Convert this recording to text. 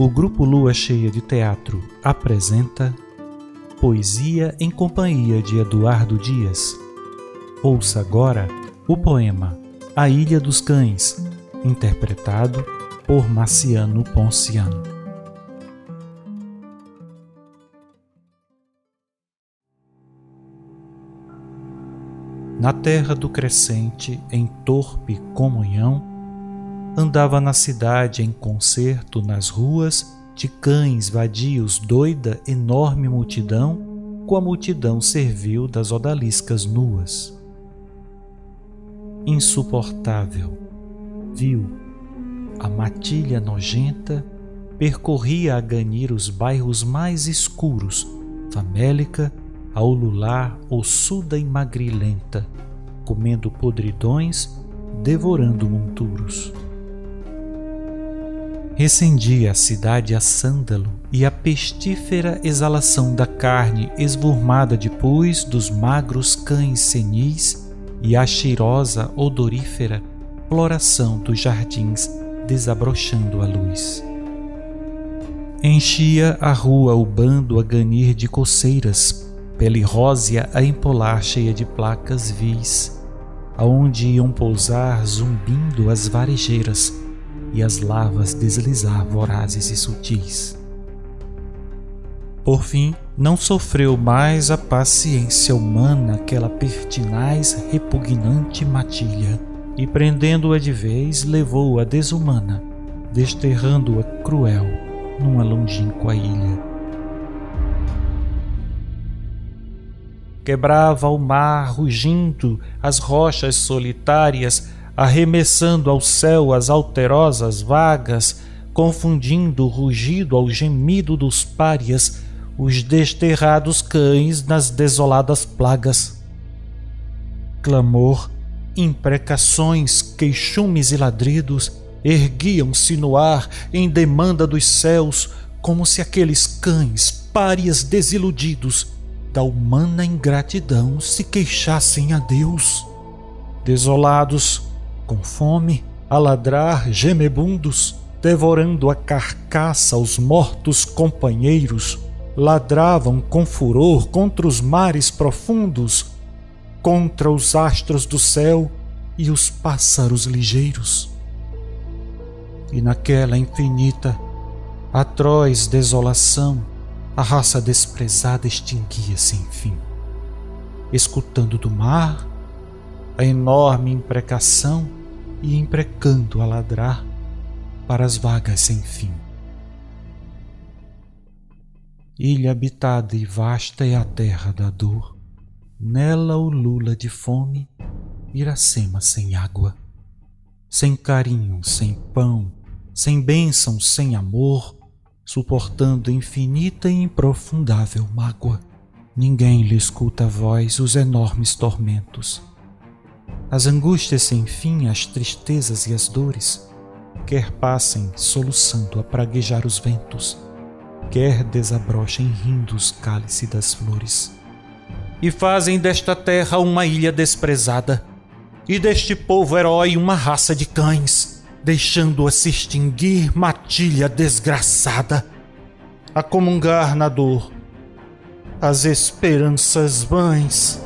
O grupo Lua Cheia de Teatro apresenta Poesia em companhia de Eduardo Dias. Ouça agora o poema A Ilha dos Cães, interpretado por Marciano Ponciano. Na terra do crescente, em torpe comunhão, andava na cidade em concerto nas ruas de cães vadios doida enorme multidão com a multidão servil das odaliscas nuas. Insuportável viu? A matilha nojenta percorria a ganir os bairros mais escuros famélica a ulular ossuda e magrilenta comendo podridões devorando monturos recendia a cidade a sândalo e a pestífera exalação da carne esvurmada de pus dos magros cães senis e a cheirosa odorífera floração dos jardins desabrochando a luz. Enchia a rua o bando a ganir de coceiras, pele rósea a empolar cheia de placas vis, aonde iam pousar zumbindo as varejeiras, e as lavas deslizar vorazes e sutis. Por fim, não sofreu mais a paciência humana aquela pertinaz repugnante matilha, e prendendo-a de vez, levou-a desumana, desterrando-a cruel numa longínqua ilha. Quebrava o mar rugindo as rochas solitárias, arremessando ao céu as alterosas vagas, confundindo o rugido ao gemido dos párias, os desterrados cães nas desoladas plagas. Clamor, imprecações, queixumes e ladridos erguiam-se no ar em demanda dos céus, como se aqueles cães, párias desiludidos, da humana ingratidão se queixassem a Deus. Desolados, com fome, a ladrar gemebundos, devorando a carcaça os mortos companheiros, ladravam com furor contra os mares profundos, contra os astros do céu e os pássaros ligeiros. E naquela infinita, atroz desolação, a raça desprezada extinguia-se enfim, escutando do mar a enorme imprecação e imprecando a ladrar para as vagas sem fim. Ilha habitada e vasta é a terra da dor, nela ulula de fome Iracema sem água, sem carinho, sem pão, sem bênção, sem amor, suportando infinita e improfundável mágoa. Ninguém lhe escuta a voz os enormes tormentos as angústias sem fim, as tristezas e as dores, quer passem soluçando a praguejar os ventos, quer desabrochem rindo os cálices das flores. E fazem desta terra uma ilha desprezada, e deste povo herói uma raça de cães, deixando-a se extinguir matilha desgraçada, a comungar na dor as esperanças vãs.